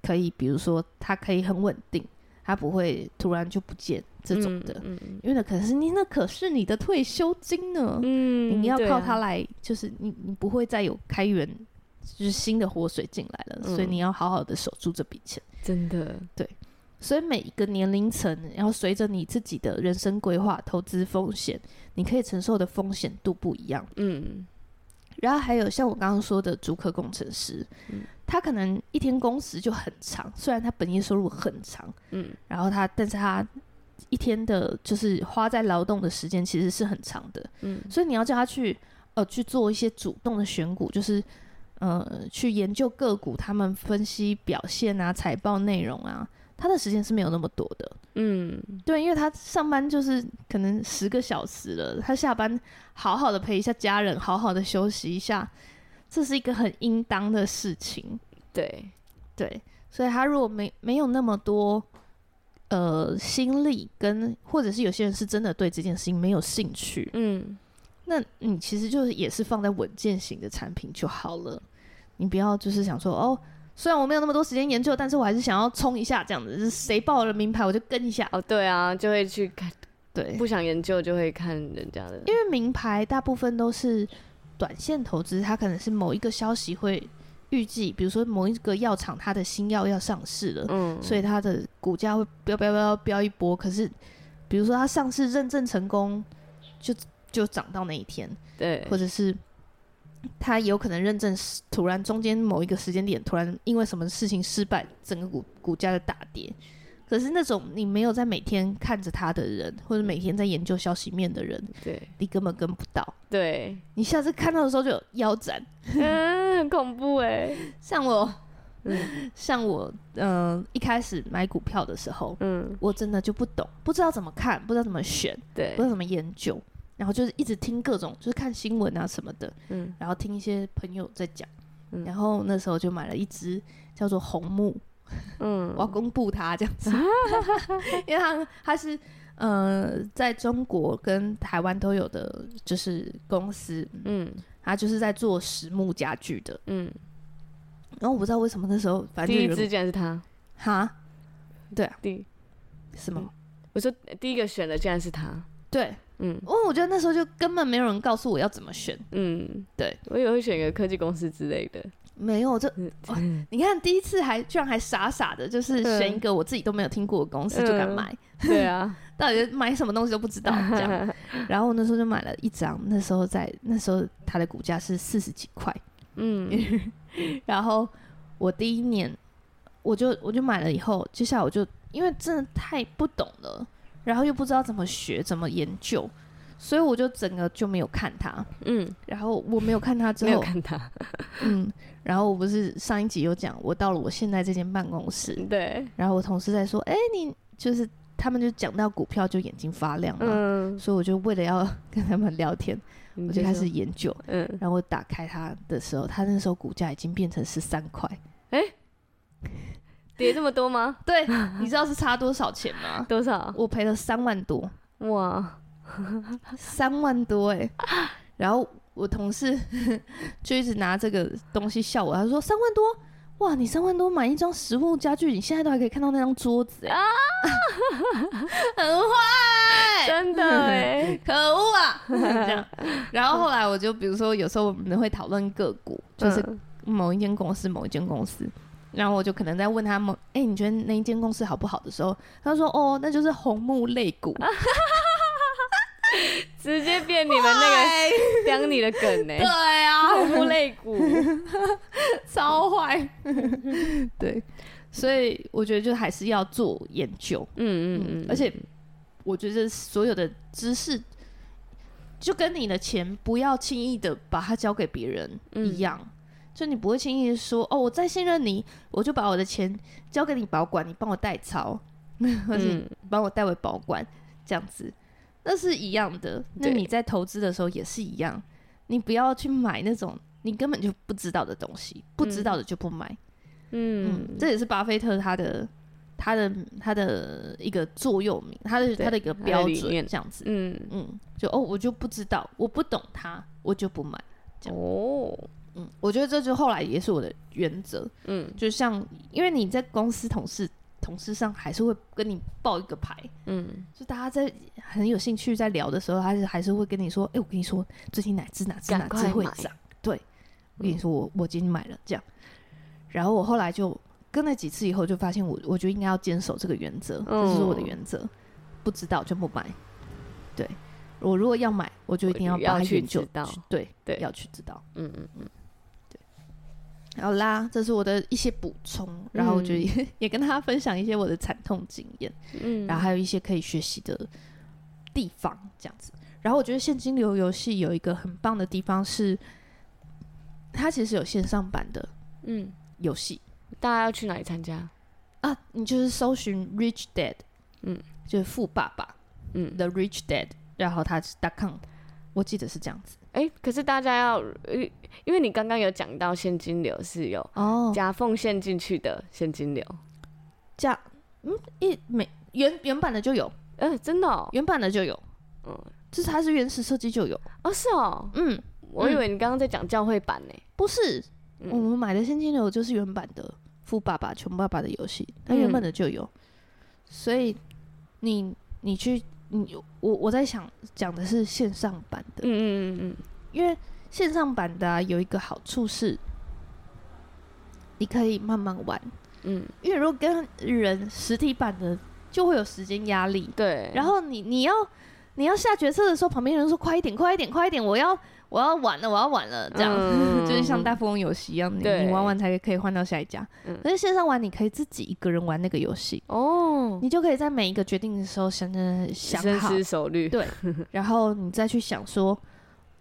Speaker 2: 可以，比如说，它可以很稳定，它不会突然就不见这种的，嗯嗯、因为那可是你那可是你的退休金呢，嗯，你要靠它来，就是你你不会再有开源，就是新的活水进来了，嗯、所以你要好好的守住这笔钱，
Speaker 1: 真的，
Speaker 2: 对，所以每一个年龄层，然后随着你自己的人生规划、投资风险。你可以承受的风险度不一样，嗯，然后还有像我刚刚说的主科工程师，嗯，他可能一天工时就很长，虽然他本业收入很长，嗯，然后他，但是他一天的就是花在劳动的时间其实是很长的，嗯，所以你要叫他去呃去做一些主动的选股，就是呃去研究个股，他们分析表现啊，财报内容啊。他的时间是没有那么多的，嗯，对，因为他上班就是可能十个小时了，他下班好好的陪一下家人，好好的休息一下，这是一个很应当的事情，
Speaker 1: 对，
Speaker 2: 对，所以他如果没没有那么多呃心力跟，或者是有些人是真的对这件事情没有兴趣，嗯，那你其实就是也是放在稳健型的产品就好了，你不要就是想说哦。虽然我没有那么多时间研究，但是我还是想要冲一下这样子。就是谁报了名牌，我就跟一下。
Speaker 1: 哦，对啊，就会去看。对，不想研究就会看人家的。
Speaker 2: 因为名牌大部分都是短线投资，它可能是某一个消息会预计，比如说某一个药厂它的新药要上市了，嗯，所以它的股价会飙飙飙飙一波。可是，比如说它上市认证成功，就就涨到那一天，
Speaker 1: 对，
Speaker 2: 或者是。他有可能认证，突然中间某一个时间点，突然因为什么事情失败，整个股股价的大跌。可是那种你没有在每天看着他的人，或者每天在研究消息面的人，
Speaker 1: 对，
Speaker 2: 你根本跟不到。
Speaker 1: 对，
Speaker 2: 你下次看到的时候就腰斩，
Speaker 1: 嗯，很恐怖哎。
Speaker 2: 像我，嗯，像我，嗯、呃，一开始买股票的时候，嗯，我真的就不懂，不知道怎么看，不知道怎么选，
Speaker 1: 对，
Speaker 2: 不知道怎么研究。然后就是一直听各种，就是看新闻啊什么的，嗯，然后听一些朋友在讲，嗯，然后那时候就买了一只叫做红木，嗯，我要公布它这样子，因为它它是呃在中国跟台湾都有的，就是公司，嗯，它就是在做实木家具的，嗯，然后我不知道为什么那时候，反正
Speaker 1: 第一支竟然是它，
Speaker 2: 哈，对啊，
Speaker 1: 第。
Speaker 2: 什么？
Speaker 1: 我说第一个选的竟然是它，
Speaker 2: 对。嗯，我我觉得那时候就根本没有人告诉我要怎么选。嗯，对，
Speaker 1: 我以为会选一个科技公司之类的。
Speaker 2: 没有，就、你看第一次还居然还傻傻的，就是选一个我自己都没有听过的公司就敢买。
Speaker 1: 嗯、对啊，
Speaker 2: 到底买什么东西都不知道这样。然后那时候就买了一张，那时候在那时候它的股价是四十几块。嗯，然后我第一年我就我就买了以后，接下来我就因为真的太不懂了。然后又不知道怎么学，怎么研究，所以我就整个就没有看他。嗯，然后我没有看他之后，
Speaker 1: 没有看它。
Speaker 2: 嗯，然后我不是上一集有讲，我到了我现在这间办公室。对。然后我同事在说：“哎，你就是他们就讲到股票就眼睛发亮嘛。”嗯。所以我就为了要跟他们聊天，我就开始研究。嗯。然后我打开它的时候，它那时候股价已经变成十三块。哎。
Speaker 1: 跌这么多吗？
Speaker 2: 对，你知道是差多少钱吗？
Speaker 1: 多少？
Speaker 2: 我赔了三万多。
Speaker 1: 哇，
Speaker 2: 三万多哎！然后我同事 就一直拿这个东西笑我，他说三万多。哇，你三万多买一张实木家具，你现在都还可以看到那张桌子啊，很坏坏，
Speaker 1: 真的哎，
Speaker 2: 可恶啊！这样，然后后来我就比如说有时候我们会讨论个股，就是某一间公司，某一间公司，然后我就可能在问他们，哎、欸，你觉得那一间公司好不好的时候，他说哦，那就是红木肋骨。
Speaker 1: 直接变你们那个讲你的梗呢？对
Speaker 2: 啊，
Speaker 1: 红木肋骨
Speaker 2: 超坏。对，所以我觉得就还是要做研究。嗯嗯嗯，而且我觉得所有的知识，就跟你的钱不要轻易的把它交给别人一样。就你不会轻易说哦，我再信任你，我就把我的钱交给你保管，你帮我代操，或者帮我代为保管这样子。那是一样的，那你在投资的时候也是一样，你不要去买那种你根本就不知道的东西，不知道的就不买。嗯，嗯，这也是巴菲特他的他的他的一个座右铭，他的他的一个标准，这样子。嗯嗯，就哦，我就不知道，我不懂他，我就不买。哦，嗯，我觉得这就后来也是我的原则。嗯，就像因为你在公司同事。同事上还是会跟你报一个牌，嗯，就大家在很有兴趣在聊的时候，还是还是会跟你说，哎、欸，我跟你说，最近哪只哪只哪只会涨？对，我跟你说，我我今天买了这样，然后我后来就跟了几次以后，就发现我我觉得应该要坚守这个原则，这、嗯、是我的原则，不知道就不买。对，我如果要买，我就一定要把它研究到，对对，要去知道，嗯嗯嗯。好啦，这是我的一些补充，然后我觉得也、嗯、也跟大家分享一些我的惨痛经验，嗯，然后还有一些可以学习的地方，这样子。然后我觉得现金流游戏有一个很棒的地方是，它其实有线上版的，嗯，游戏。
Speaker 1: 大家要去哪里参加
Speaker 2: 啊？你就是搜寻 Rich Dad，嗯，就是富爸爸，嗯，The Rich Dad，然后他是 .com，我记得是这样子。
Speaker 1: 哎、欸，可是大家要，因为你刚刚有讲到现金流是有哦，夹缝陷进去的现金流，
Speaker 2: 夹嗯一每原原版的就有，
Speaker 1: 呃，真的、哦、
Speaker 2: 原版的就有，嗯，就是它是原始设计就有。
Speaker 1: 哦，是哦，嗯，我以为你刚刚在讲教会版呢，
Speaker 2: 不是，嗯、我们买的现金流就是原版的《富爸爸穷爸爸》的游戏，它原本的就有，嗯、所以你你去。嗯，我我在想讲的是线上版的，嗯嗯嗯嗯，因为线上版的、啊、有一个好处是，你可以慢慢玩，嗯，因为如果跟人实体版的就会有时间压力，
Speaker 1: 对，
Speaker 2: 然后你你要你要下决策的时候，旁边人说快一点，快一点，快一点，我要。我要玩了，我要玩了，这样、嗯、就是像大富翁游戏一样，你你玩完才可以换到下一家。嗯、可是线上玩，你可以自己一个人玩那个游戏。哦，你就可以在每一个决定的时候想着想好，
Speaker 1: 深思熟虑，
Speaker 2: 对，然后你再去想说，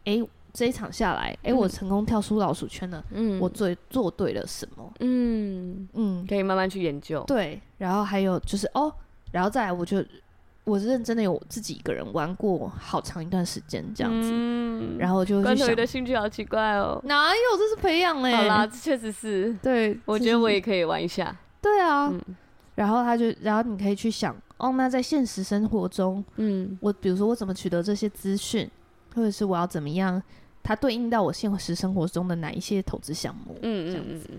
Speaker 2: 哎、欸，这一场下来，哎、欸，我成功跳出老鼠圈了，嗯，我做做对了什么？
Speaker 1: 嗯。嗯，可以慢慢去研究。
Speaker 2: 对，然后还有就是哦，然后再来我就。我是认真的，有自己一个人玩过好长一段时间这样子，嗯、然后就关
Speaker 1: 头鱼的兴趣好奇怪哦，
Speaker 2: 哪有？这是培养嘞。
Speaker 1: 好啦，这确实是。
Speaker 2: 对，
Speaker 1: 我觉得我也可以玩一下。
Speaker 2: 对啊，嗯、然后他就，然后你可以去想，哦，那在现实生活中，嗯，我比如说我怎么取得这些资讯，或者是我要怎么样，它对应到我现实生活中的哪一些投资项目，嗯，这样子，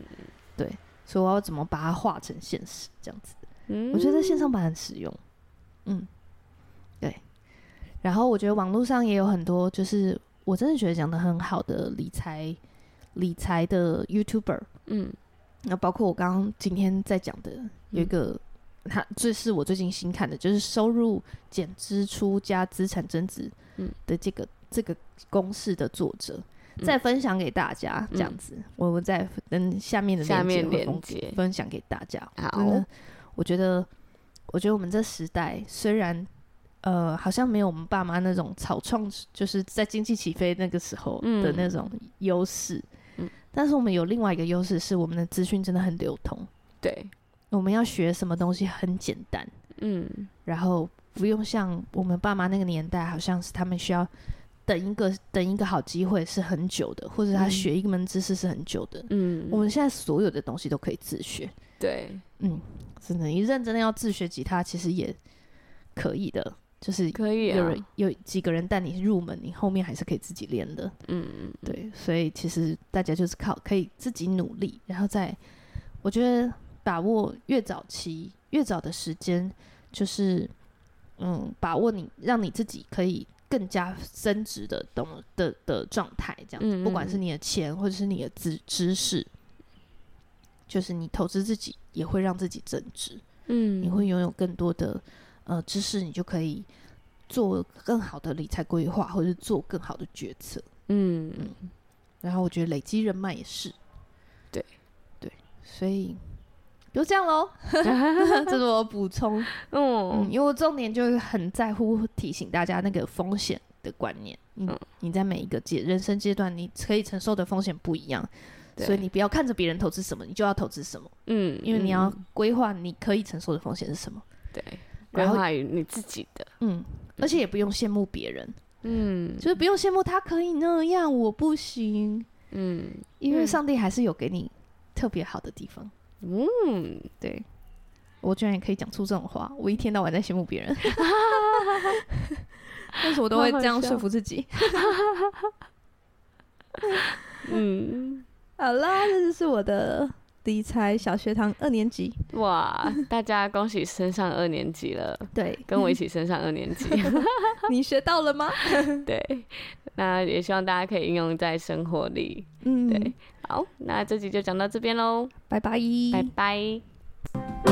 Speaker 2: 对，所以我要怎么把它化成现实，这样子，嗯，我觉得线上版很实用。嗯，对。然后我觉得网络上也有很多，就是我真的觉得讲的很好的理财理财的 YouTuber。嗯，那包括我刚刚今天在讲的有一个，嗯、他这是我最近新看的，就是收入减支出加资产增值的这个、嗯、这个公式的作者，嗯、再分享给大家这样子。嗯、我们再跟下面的
Speaker 1: 下面连接
Speaker 2: 分享给大家。
Speaker 1: 好，
Speaker 2: 我觉得。我觉得我们这时代虽然，呃，好像没有我们爸妈那种草创，就是在经济起飞那个时候的那种优势，嗯，但是我们有另外一个优势，是我们的资讯真的很流通。
Speaker 1: 对，
Speaker 2: 我们要学什么东西很简单，嗯，然后不用像我们爸妈那个年代，好像是他们需要等一个等一个好机会是很久的，或者他学一门知识是很久的，嗯，我们现在所有的东西都可以自学。
Speaker 1: 对，
Speaker 2: 嗯，真的，你认真的要自学吉他，其实也可以的，就是可以有人、啊、有几个人带你入门，你后面还是可以自己练的。嗯嗯，对，所以其实大家就是靠可以自己努力，然后再我觉得把握越早期越早的时间，就是嗯，把握你让你自己可以。更加增值的东的的状态，这样子，嗯嗯，不管是你的钱或者是你的知知识，就是你投资自己也会让自己增值。嗯，你会拥有更多的呃知识，你就可以做更好的理财规划，或者是做更好的决策。嗯嗯，然后我觉得累积人脉也是，
Speaker 1: 对
Speaker 2: 对，所以。就这样喽，这是我补充。嗯，因为我重点就是很在乎提醒大家那个风险的观念。嗯，你在每一个阶人生阶段，你可以承受的风险不一样，所以你不要看着别人投资什么，你就要投资什么。嗯，因为你要规划你可以承受的风险是什么。
Speaker 1: 对，规划你自己的。
Speaker 2: 嗯，而且也不用羡慕别人。嗯，就是不用羡慕他可以那样，我不行。嗯，因为上帝还是有给你特别好的地方。嗯，对，我居然也可以讲出这种话。我一天到晚在羡慕别人，但是我都会这样说服自己。嗯，好啦，这就是我的理财小学堂二年级。
Speaker 1: 哇，大家恭喜升上二年级了！
Speaker 2: 对，
Speaker 1: 跟我一起升上二年级。
Speaker 2: 你学到了吗？
Speaker 1: 对，那也希望大家可以应用在生活里。嗯，对。好，那这集就讲到这边喽，
Speaker 2: 拜拜，
Speaker 1: 拜拜。